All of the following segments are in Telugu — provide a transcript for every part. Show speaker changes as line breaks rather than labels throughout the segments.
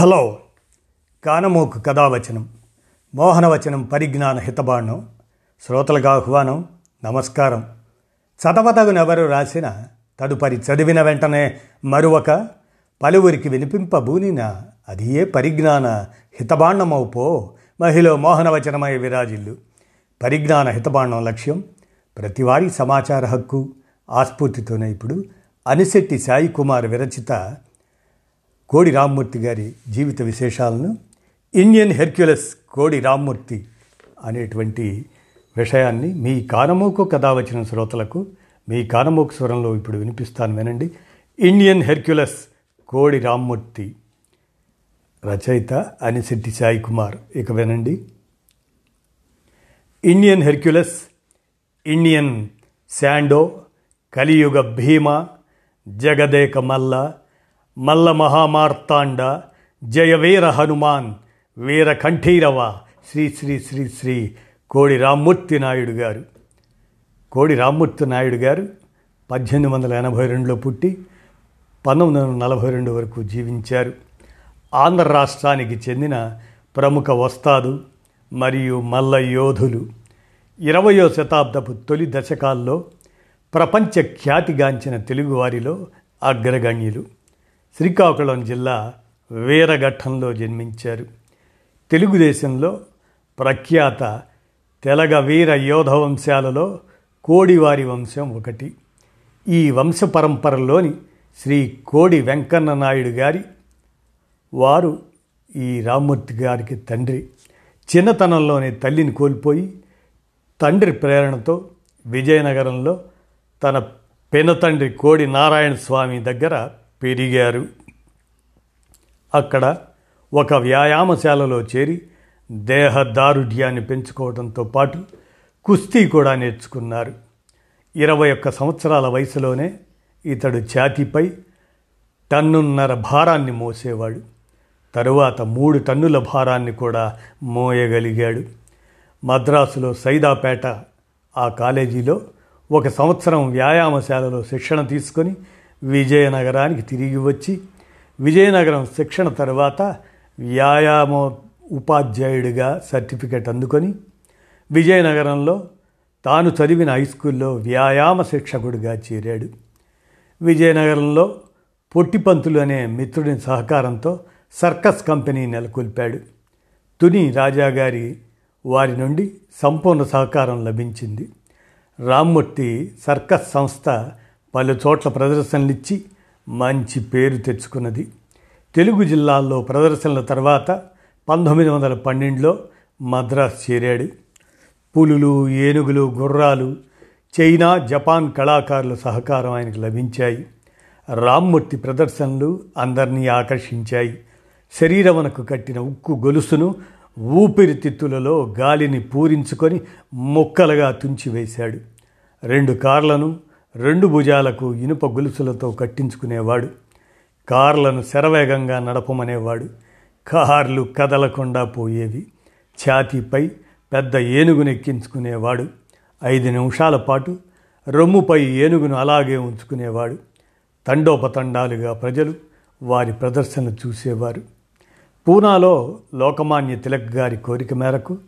హలో కానమోకు కథావచనం మోహనవచనం పరిజ్ఞాన హితబాణం శ్రోతలకు ఆహ్వానం నమస్కారం. చదవతగునెవరు రాసిన తదుపరి చదివిన వెంటనే మరొక పలువురికి వినిపింపబూనిన అది ఏ పరిజ్ఞాన హితబాండమవుపో మహిళ మోహనవచనమై విరాజిల్లు. పరిజ్ఞాన హితబాండం లక్ష్యం ప్రతివారీ సమాచార హక్కు ఆస్ఫూర్తితోనే ఇప్పుడు అనిశెట్టి సాయి కుమార్ విరచిత కోడి రామ్మూర్తి గారి జీవిత విశేషాలను ఇండియన్ హెర్క్యులస్ కోడి రామ్మూర్తి అనేటువంటి విషయాన్ని మీ కానమోకు కథ వచ్చిన శ్రోతలకు మీ కానమోకు స్వరంలో ఇప్పుడు వినిపిస్తాను వినండి. ఇండియన్ హెర్క్యులస్ కోడి రామ్మూర్తి రచయిత అనిశెట్టి సాయి కుమార్ ఇక వినండి. ఇండియన్ హెర్క్యులస్ ఇండియన్ శాండో కలియుగ భీమ జగదేక మల్ల మల్ల మహామార్తాండ జయవీర హనుమాన్ వీర కంఠీరవ శ్రీ శ్రీ శ్రీ శ్రీ కోడి రామ్మూర్తి నాయుడు గారు. కోడి రామ్మూర్తి నాయుడు గారు పద్దెనిమిది వందల ఎనభై రెండులో పుట్టి పంతొమ్మిది వందల నలభై రెండు వరకు జీవించారు. ఆంధ్ర రాష్ట్రానికి చెందిన ప్రముఖ వస్తాదు మరియు మల్ల యోధులు. ఇరవయో శతాబ్దపు తొలి దశకాల్లో ప్రపంచ ఖ్యాతిగాంచిన తెలుగువారిలో అగ్రగణ్యులు. శ్రీకాకుళం జిల్లా వీరఘట్టంలో జన్మించారు. తెలుగుదేశంలో ప్రఖ్యాత తెలగ వీర యోధ వంశాలలో కోడివారి వంశం ఒకటి. ఈ వంశ పరంపరలోని శ్రీ కోడి వెంకన్న నాయుడు గారి వారు ఈ రామ్మూర్తి గారికి తండ్రి. చిన్నతనంలోనే తల్లిని కోల్పోయి తండ్రి ప్రేరణతో విజయనగరంలో తన పెనతండ్రి కోడి నారాయణ స్వామి దగ్గర పెరిగారు. అక్కడ ఒక వ్యాయామశాలలో చేరి దేహ దారుఢ్యాన్ని పెంచుకోవడంతో పాటు కుస్తీ కూడా నేర్చుకున్నారు. ఇరవై ఒక్క సంవత్సరాల వయసులోనే ఇతడు ఛాతీపై టన్నున్నర భారాన్ని మోసేవాడు. తరువాత మూడు టన్నుల భారాన్ని కూడా మోయగలిగాడు. మద్రాసులో సైదాపేట ఆ కాలేజీలో ఒక సంవత్సరం వ్యాయామశాలలో శిక్షణ తీసుకొని విజయనగరానికి తిరిగి వచ్చి విజయనగరం శిక్షణ తర్వాత వ్యాయామ ఉపాధ్యాయుడిగా సర్టిఫికెట్ అందుకొని విజయనగరంలో తాను చదివిన హై స్కూల్లో వ్యాయామ శిక్షకుడిగా చేరాడు. విజయనగరంలో పొట్టిపంతులు అనే మిత్రుడి సహకారంతో సర్కస్ కంపెనీ నెలకొల్పాడు. తుని రాజాగారి వారి నుండి సంపూర్ణ సహకారం లభించింది. రామ్మూర్తి సర్కస్ సంస్థ పలు చోట్ల ప్రదర్శనలిచ్చి మంచి పేరు తెచ్చుకున్నది. తెలుగు జిల్లాల్లో ప్రదర్శనల తర్వాత పంతొమ్మిది వందల పన్నెండులో మద్రాస్ చేరాడు. పులులు ఏనుగులు గుర్రాలు చైనా జపాన్ కళాకారుల సహకారం ఆయనకు లభించాయి. రామ్మూర్తి ప్రదర్శనలు అందరినీ ఆకర్షించాయి. శరీరమునకు కట్టిన ఉక్కు గొలుసును ఊపిరితిత్తులలో గాలిని పూరించుకొని ముక్కలుగా తుంచివేశాడు. రెండు కార్లను రెండు భుజాలకు ఇనుప గొలుసులతో కట్టించుకునేవాడు. కార్లను శరవేగంగా నడపమనేవాడు. కార్లు కదలకుండా పోయేవి. ఛాతీపై పెద్ద ఏనుగును ఎక్కించుకునేవాడు ఐదు నిమిషాల పాటు రొమ్ముపై ఏనుగును అలాగే ఉంచుకునేవాడు. తండోపతండాలుగా ప్రజలు వారి ప్రదర్శన చూసేవారు. పూనాలో లోకమాన్య తిలక్ గారి కోరిక మేరకు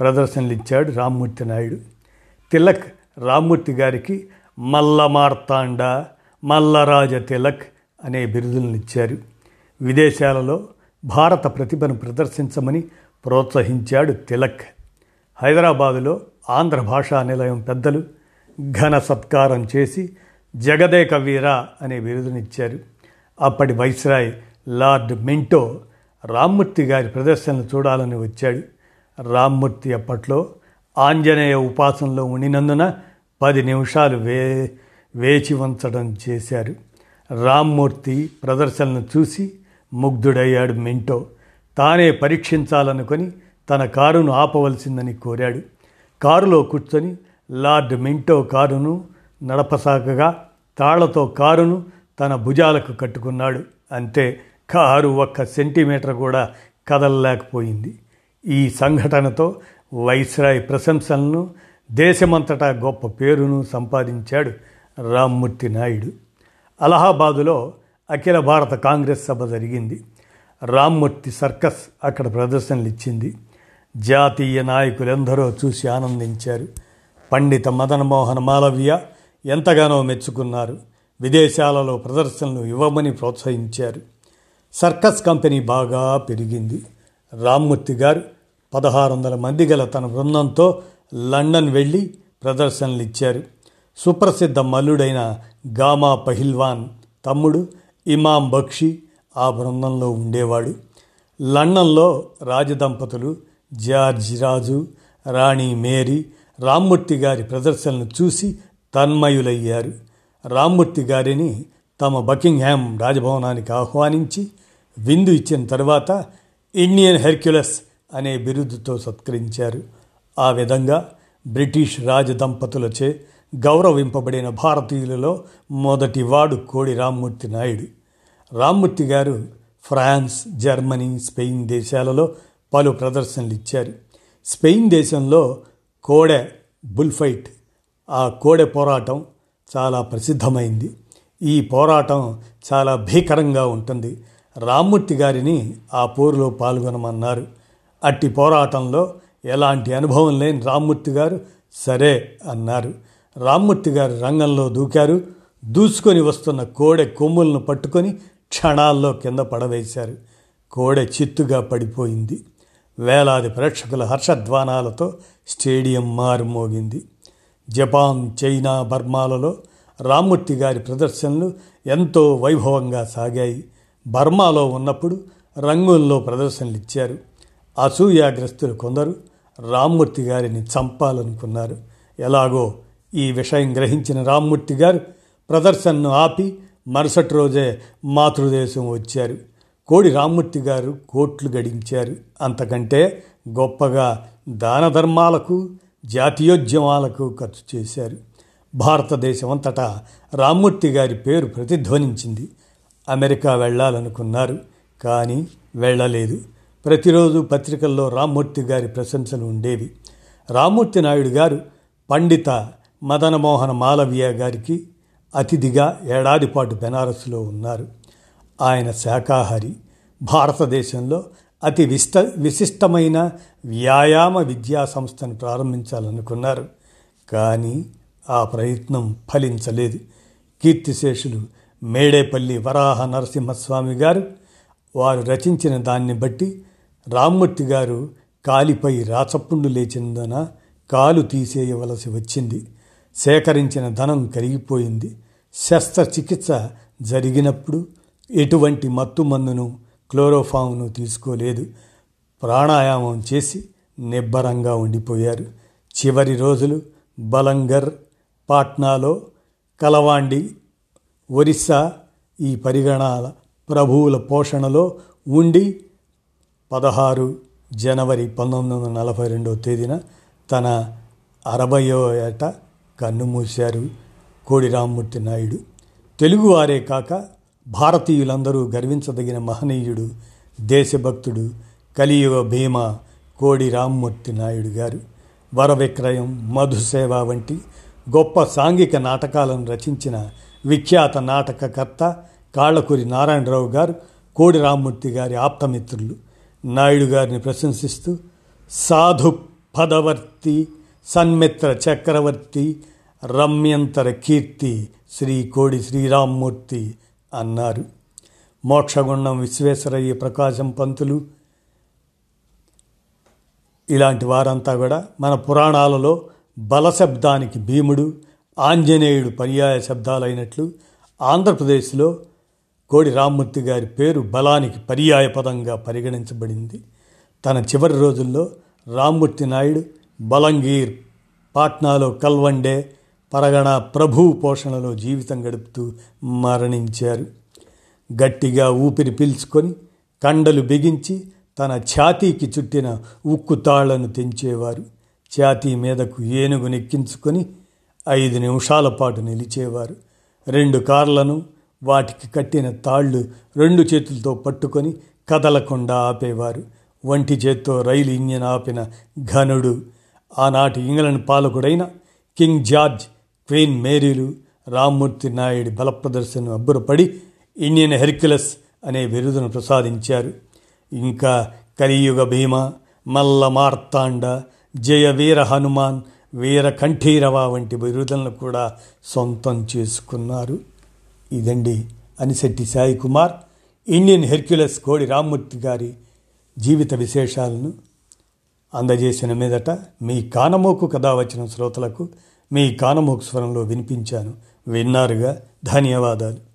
ప్రదర్శనలిచ్చాడు రామ్మూర్తి నాయుడు. తిలక్ రామ్మూర్తి గారికి మల్ల మార్తాండ మల్లరాజ తిలక్ అనే బిరుదులను ఇచ్చారు విదేశాలలో భారత ప్రతిభను ప్రదర్శించమని ప్రోత్సహించాడు తిలక్. హైదరాబాదులో ఆంధ్ర భాషా నిలయం పెద్దలు ఘన సత్కారం చేసి జగదేక వీర అనే బిరుదునిచ్చారు. అప్పటి వైస్రాయ్ లార్డ్ మింటో రామ్మూర్తి గారి ప్రదర్శనలు చూడాలని వచ్చాడు. రామ్మూర్తి అప్పట్లో ఆంజనేయ ఉపాసనలో ఉండినందున పది నిమిషాలు వే వేచి ఉంచడం చేశారు. రామ్మూర్తి ప్రదర్శనను చూసి ముగ్ధుడయ్యాడు మింటో. తానే పరీక్షించాలనుకొని తన కారును ఆపవలసిందని కోరాడు. కారులో కూర్చొని లార్డ్ మింటో కారును నడపసాగగా తాళ్ళతో కారును తన భుజాలకు కట్టుకున్నాడు. అంతే కారు ఒక్క సెంటీమీటర్ కూడా కదలలేకపోయింది. ఈ సంఘటనతో వైస్రాయ్ ప్రశంసలను దేశమంతటా గొప్ప పేరును సంపాదించాడు రామ్మూర్తి నాయుడు. అలహాబాదులో అఖిల భారత కాంగ్రెస్ సభ జరిగింది. రామ్మూర్తి సర్కస్ అక్కడ ప్రదర్శనలు ఇచ్చింది జాతీయ నాయకులెందరో చూసి ఆనందించారు. పండిత మదనమోహన్ మాలవ్య ఎంతగానో మెచ్చుకున్నారు. విదేశాలలో ప్రదర్శనలు ఇవ్వమని ప్రోత్సహించారు. సర్కస్ కంపెనీ బాగా పెరిగింది. రామ్మూర్తి గారు పదహారు వందల మంది గల తన బృందంతో లండన్ వెళ్ళి ప్రదర్శనలు ఇచ్చారు సుప్రసిద్ధ మల్లుడైన గామా పహిల్వాన్ తమ్ముడు ఇమాం బక్షి ఆ బృందంలో ఉండేవాడు. లండన్లో రాజదంపతులు జార్జ్ రాజు రాణి మేరీ రామ్మూర్తి గారి ప్రదర్శనలు చూసి తన్మయులయ్యారు. రామ్మూర్తి గారిని తమ బకింగ్హామ్ రాజభవనానికి ఆహ్వానించి విందు ఇచ్చిన తర్వాత ఇండియన్ హెర్క్యులస్ అనే బిరుదుతో సత్కరించారు. ఆ విధంగా బ్రిటిష్ రాజదంపతులచే గౌరవింపబడిన భారతీయులలో మొదటివాడు కోడి రామ్మూర్తి నాయుడు. రామ్మూర్తి గారు ఫ్రాన్స్ జర్మనీ స్పెయిన్ దేశాలలో పలు ప్రదర్శనలు ఇచ్చారు స్పెయిన్ దేశంలో కోడె బుల్ఫైట్ ఆ కోడె పోరాటం చాలా ప్రసిద్ధమైంది. ఈ పోరాటం చాలా భీకరంగా ఉంటుంది. రామ్మూర్తి గారిని ఆ పోరులో పాల్గొనమన్నారు. అట్టి పోరాటంలో ఎలాంటి అనుభవం లేని రామ్మూర్తి గారు సరే అన్నారు. రామ్మూర్తి గారు రంగంలో దూకారు. దూసుకొని వస్తున్న కోడె కొమ్ములను పట్టుకొని క్షణాల్లో కింద పడవేశారు. కోడె చిత్తుగా పడిపోయింది. వేలాది ప్రేక్షకుల హర్షధ్వానాలతో స్టేడియం మారుమోగింది. జపాన్ చైనా బర్మాలలో రామ్మూర్తి గారి ప్రదర్శనలు ఎంతో వైభవంగా సాగాయి. బర్మాలో ఉన్నప్పుడు రంగుల్లో ప్రదర్శనలు ఇచ్చారు అసూయాగ్రస్తులు కొందరు రామ్మూర్తి గారిని చంపాలనుకున్నారు. ఎలాగో ఈ విషయం గ్రహించిన రామ్మూర్తి గారు ప్రదర్శనను ఆపి మరుసటి రోజే మాతృదేశం వచ్చారు. కోడి రామ్మూర్తి గారు కోట్లు గడించారు. అంతకంటే గొప్పగా దాన ధర్మాలకు జాతీయోద్యమాలకు ఖర్చు చేశారు. భారతదేశం అంతటా రామ్మూర్తి గారి పేరు ప్రతిధ్వనించింది. అమెరికా వెళ్ళాలనుకున్నారు కానీ వెళ్ళలేదు. ప్రతిరోజు పత్రికల్లో రామ్మూర్తి గారి ప్రశంసలు ఉండేవి. రామ్మూర్తి నాయుడు గారు పండిత మదనమోహన మాలవీయ గారికి అతిథిగా ఏడాది పాటు బెనారస్లో ఉన్నారు. ఆయన శాకాహారి భారతదేశంలో అతి విస్త విశిష్టమైన వ్యాయామ విద్యా సంస్థను ప్రారంభించాలనుకున్నారు. కానీ ఆ ప్రయత్నం ఫలించలేదు. కీర్తిశేషులు మేడేపల్లి వరాహ నరసింహస్వామి గారు వారు రచించిన దాన్ని బట్టి రామ్మూర్తి గారు కాలిపై రాచపుండు లేచిందన కాలు తీసేయవలసి వచ్చింది. సేకరించిన ధనం కరిగిపోయింది. శస్త్రచికిత్స జరిగినప్పుడు ఎటువంటి మత్తుమందును క్లోరోఫామ్ను తీసుకోలేదు. ప్రాణాయామం చేసి నిబ్బరంగా ఉండిపోయారు. చివరి రోజులు బలంగర్ పాట్నాలో కలవాండి ఒరిస్సా ఈ పరిగణాల ప్రభువుల పోషణలో ఉండి పదహారు జనవరి పంతొమ్మిది వందల నలభై రెండవ తేదీన తన అరవయో ఏట కన్నుమూశారు కోడి రామ్మూర్తి నాయుడు. తెలుగువారే కాక భారతీయులందరూ గర్వించదగిన మహనీయుడు దేశభక్తుడు కలియుగ భీమ కోడి రామ్మూర్తి నాయుడు గారు. వరవిక్రయం మధుసేవ వంటి గొప్ప సాంఘిక నాటకాలను రచించిన విఖ్యాత నాటకకర్త కాళ్ళకూరి నారాయణరావు గారు కోడి రామ్మూర్తి గారి ఆప్తమిత్రులు. నాయుడు గారిని ప్రశంసిస్తూ సాధు పదవర్తి సన్మిత్ర చక్రవర్తి రమ్యంతర కీర్తి శ్రీ కోడి శ్రీరామ్మూర్తి అన్నారు. మోక్షగుండం విశ్వేశ్వరయ్య ప్రకాశం పంతులు. ఇలాంటి వారంతా కూడా మన పురాణాలలో బలశబ్దానికి భీముడు ఆంజనేయుడు పర్యాయ శబ్దాలైనట్లు ఆంధ్రప్రదేశ్లో కోడి రామ్మూర్తి గారి పేరు బలానికి పర్యాయపదంగా పరిగణించబడింది. తన చివరి రోజుల్లో రామ్మూర్తి నాయుడు బలంగీర్ పాట్నాలో కల్వండే పరగణ ప్రభు పోషణలో జీవితం గడుపుతూ మరణించారు. గట్టిగా ఊపిరి పీల్చుకొని కండలు బిగించి తన ఛాతీకి చుట్టిన ఉక్కు తాళ్ళను తెంచేవారు. ఛాతీ మీదకు ఏనుగు నెక్కించుకొని ఐదు నిమిషాల పాటు నిలిచేవారు. రెండు కార్లను వాటికి కట్టిన తాళ్ళు రెండు చేతులతో పట్టుకొని కదలకుండా ఆపేవారు. వంటి చేత్తో రైలు ఇంజన్ ఆపిన ఘనుడు ఆనాటి ఇంగ్లండ్ పాలకుడైన కింగ్ జార్జ్ క్వీన్ మేరీలు రామ్మూర్తి నాయుడి బలప్రదర్శనను అబ్బురపడి ఇండియన్ హెర్క్యులస్ అనే బిరుదును ప్రసాదించారు. ఇంకా కలియుగ భీమ మల్ల మార్తాండ జయ వీర హనుమాన్ వీర కంఠీరవ వంటి బిరుదులను కూడా సొంతం చేసుకున్నారు. ఇదండి అనిశెట్టి సాయి కుమార్ ఇండియన్ హెర్క్యులస్ కోడి రామ్మూర్తి గారి జీవిత విశేషాలను అందజేసిన మీదట మీ కానమోకు కథ వచ్చిన శ్రోతలకు మీ కానమోకు స్వరంలో వినిపించాను. విన్నారుగా. ధన్యవాదాలు.